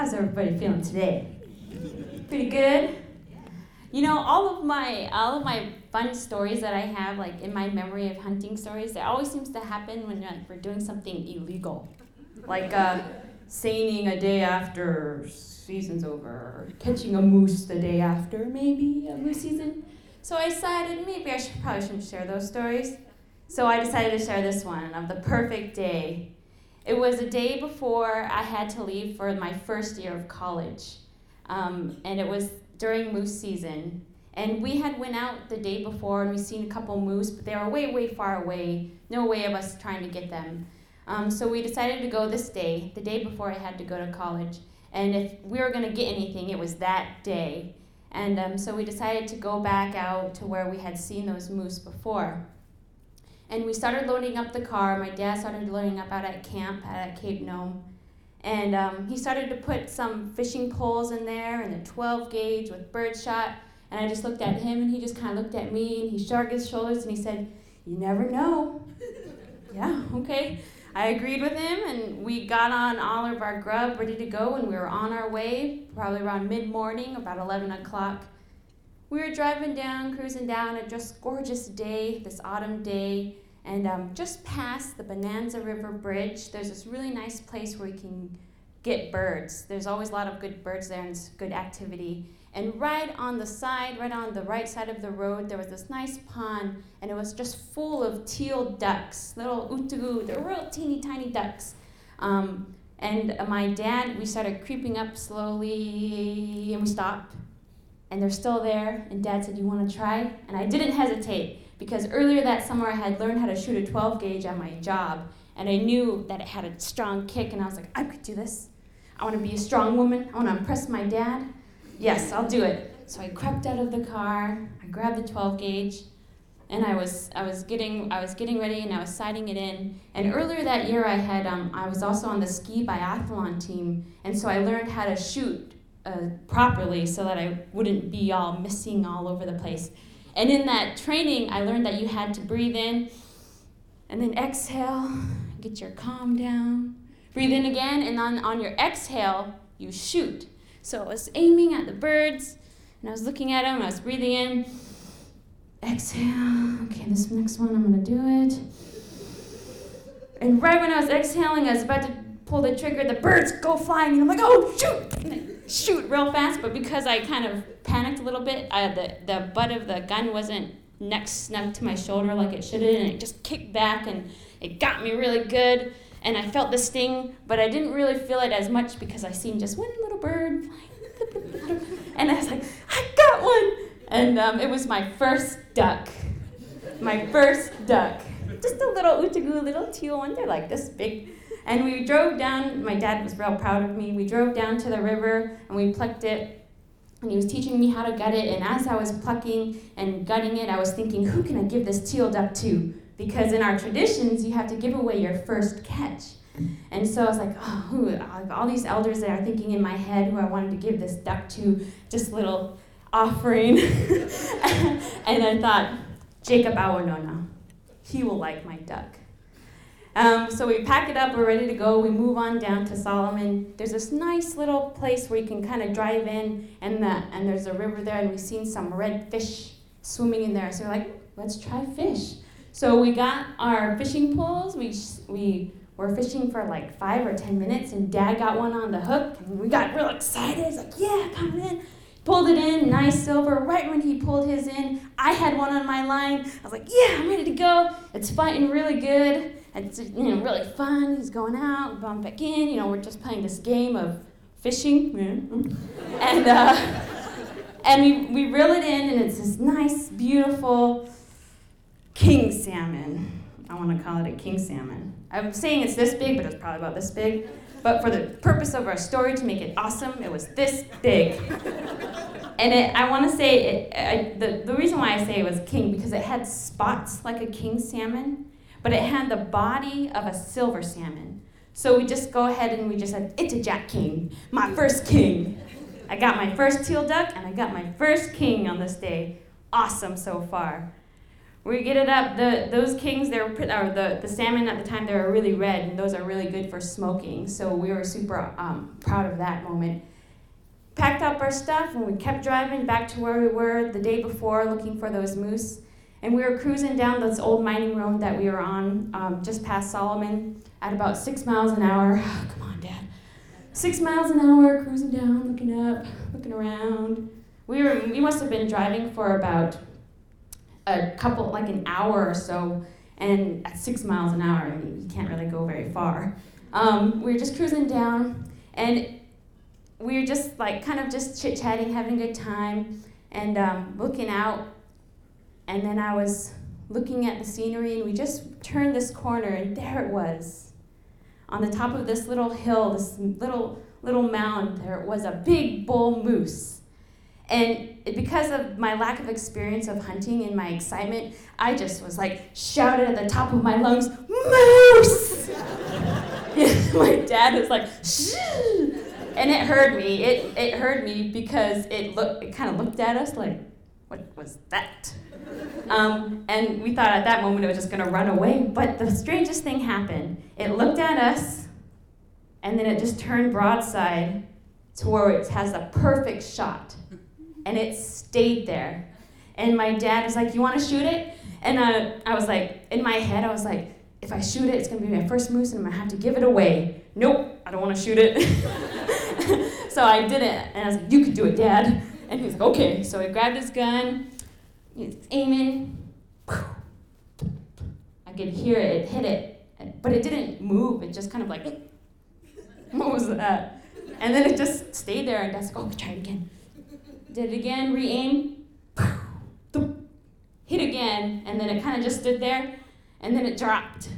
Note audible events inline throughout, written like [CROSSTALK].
How's everybody feeling today? Pretty good? You know, all of my all of my fun stories that I have, like in my memory of hunting stories, it always seems to happen when like, we're doing something illegal, like uh, seining a day after season's over, or catching a moose the day after, maybe a moose season. So I decided maybe I should probably shouldn't share those stories. So I decided to share this one of the perfect day. It was a day before I had to leave for my first year of college, um, and it was during moose season. And we had went out the day before and we seen a couple moose, but they were way, way far away. No way of us trying to get them. Um, so we decided to go this day, the day before I had to go to college. And if we were going to get anything, it was that day. And um, so we decided to go back out to where we had seen those moose before. And we started loading up the car. My dad started loading up out at camp at Cape Nome. And um, he started to put some fishing poles in there and a 12 gauge with birdshot. And I just looked at him and he just kind of looked at me and he shrugged his shoulders and he said, You never know. [LAUGHS] yeah, okay. I agreed with him and we got on all of our grub ready to go and we were on our way, probably around mid morning, about 11 o'clock. We were driving down, cruising down, a just gorgeous day, this autumn day. And um, just past the Bonanza River Bridge, there's this really nice place where you can get birds. There's always a lot of good birds there and good activity. And right on the side, right on the right side of the road, there was this nice pond, and it was just full of teal ducks, little utugu. They're real teeny tiny ducks. Um, and my dad, we started creeping up slowly, and we stopped. And they're still there. And dad said, You want to try? And I didn't hesitate because earlier that summer I had learned how to shoot a 12 gauge on my job, and I knew that it had a strong kick, and I was like, I could do this. I want to be a strong woman. I want to impress my dad. Yes, I'll do it. So I crept out of the car. I grabbed the 12 gauge, and I was I was getting I was getting ready, and I was sighting it in. And earlier that year, I had um, I was also on the ski biathlon team, and so I learned how to shoot uh, properly so that I wouldn't be all missing all over the place. And in that training, I learned that you had to breathe in and then exhale, get your calm down. Breathe in again, and then on your exhale, you shoot. So I was aiming at the birds, and I was looking at them, I was breathing in. Exhale. Okay, this next one, I'm to do it. And right when I was exhaling, I was about to pull the trigger, the birds go flying, and I'm like, oh, shoot! shoot real fast, but because I kind of panicked a little bit, uh, the, the butt of the gun wasn't next snug to my shoulder like it should have, and it just kicked back and it got me really good. And I felt the sting, but I didn't really feel it as much because I seen just one little bird flying. and I was like, I got one! And um, it was my first duck. My first duck. Just a little utugu, little teal one. They're like this big. And we drove down, my dad was real proud of me. We drove down to the river and we plucked it. And he was teaching me how to gut it. And as I was plucking and gutting it, I was thinking, who can I give this teal duck to? Because in our traditions, you have to give away your first catch. And so I was like, oh, all these elders that are thinking in my head who I wanted to give this duck to, just little offering. [LAUGHS] and I thought, Jacob Awanona, he will like my duck. Um, so we pack it up, we're ready to go. We move on down to Solomon. There's this nice little place where you can kind of drive in, and, the, and there's a river there, and we've seen some red fish swimming in there. So we're like, let's try fish. So we got our fishing poles. We, we were fishing for like five or ten minutes, and Dad got one on the hook, and we got real excited. He's like, yeah, come in. Pulled it in, nice silver. Right when he pulled his in, I had one on my line. I was like, yeah, I'm ready to go. It's fighting really good it's you know really fun. He's going out, bump back in. You know, we're just playing this game of fishing, and uh, and we we reel it in, and it's this nice, beautiful king salmon. I want to call it a king salmon. I'm saying it's this big, but it's probably about this big. But for the purpose of our story, to make it awesome, it was this big. and it, I want to say, it, I, the, the reason why I say it was king, because it had spots like a king salmon, but it had the body of a silver salmon. So we just go ahead and we just said, it's a Jack King, my first king. I got my first teal duck and I got my first king on this day. Awesome so far. we get it up. The those kings, they were or the the salmon at the time they were really red, and those are really good for smoking. So we were super um, proud of that moment. Packed up our stuff and we kept driving back to where we were the day before, looking for those moose. And we were cruising down this old mining road that we were on, um, just past Solomon, at about six miles an hour. [SIGHS] Oh, come on, Dad. Six miles an hour, cruising down, looking up, looking around. We were we must have been driving for about a couple, like an hour or so, and at six miles an hour, I mean, you can't really go very far. Um, we were just cruising down, and we were just like kind of just chit chatting, having a good time, and um, looking out. And then I was looking at the scenery, and we just turned this corner, and there it was, on the top of this little hill, this little little mound. There was a big bull moose and because of my lack of experience of hunting and my excitement, I just was like shouted at the top of my lungs, moose! [LAUGHS] my dad was like, shh! And it heard me. It, it heard me because it it kind of looked at us like, what was that? Um, and we thought at that moment it was just gonna run away. But the strangest thing happened. It looked at us, and then it just turned broadside to where it has a perfect shot and it stayed there. And my dad was like, You want to shoot it? And uh, I was like, in my head, I was like, If I shoot it, it's going to be my first moose and I'm going to have to give it away. Nope, I don't want to shoot it. [LAUGHS] so I did it. And I was like, You could do it, Dad. And he's like, Okay. So he grabbed his gun, he's aiming. I could hear it, it hit it, but it didn't move. It just kind of like, [LAUGHS] what was that? And then it just stayed there, and Dad's like, oh, try it again. Did it again, re aim, hit again, and then it kind of just stood there, and then it dropped.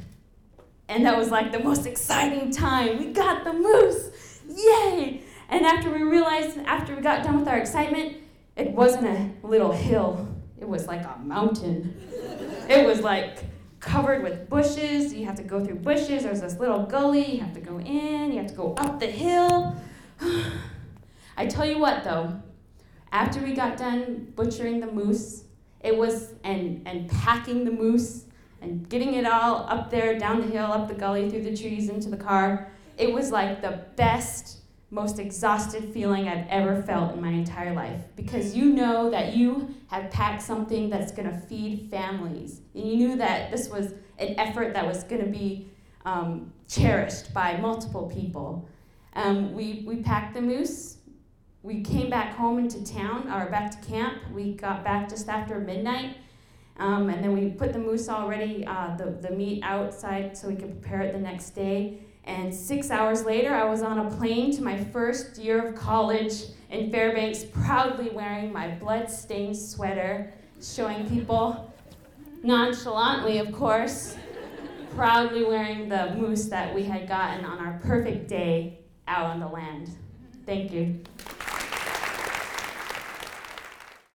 And that was like the most exciting time. We got the moose! Yay! And after we realized, after we got done with our excitement, it wasn't a little hill, it was like a mountain. It was like covered with bushes. You have to go through bushes. There's this little gully. You have to go in. You have to go up the hill. [SIGHS] I tell you what, though, after we got done butchering the moose, it was and and packing the moose and getting it all up there down the hill, up the gully, through the trees into the car. It was like the best, most exhausted feeling I've ever felt in my entire life because you know that you have packed something that's going to feed families. And you knew that this was an effort that was going to be um, cherished by multiple people. Um, we, we packed the moose, we came back home into town, or back to camp. We got back just after midnight. Um, and then we put the moose already, uh, the, the meat outside so we could prepare it the next day. And six hours later, I was on a plane to my first year of college in Fairbanks, proudly wearing my blood-stained sweater, showing people, nonchalantly, of course, proudly wearing the moose that we had gotten on our perfect day out on the land. Thank you.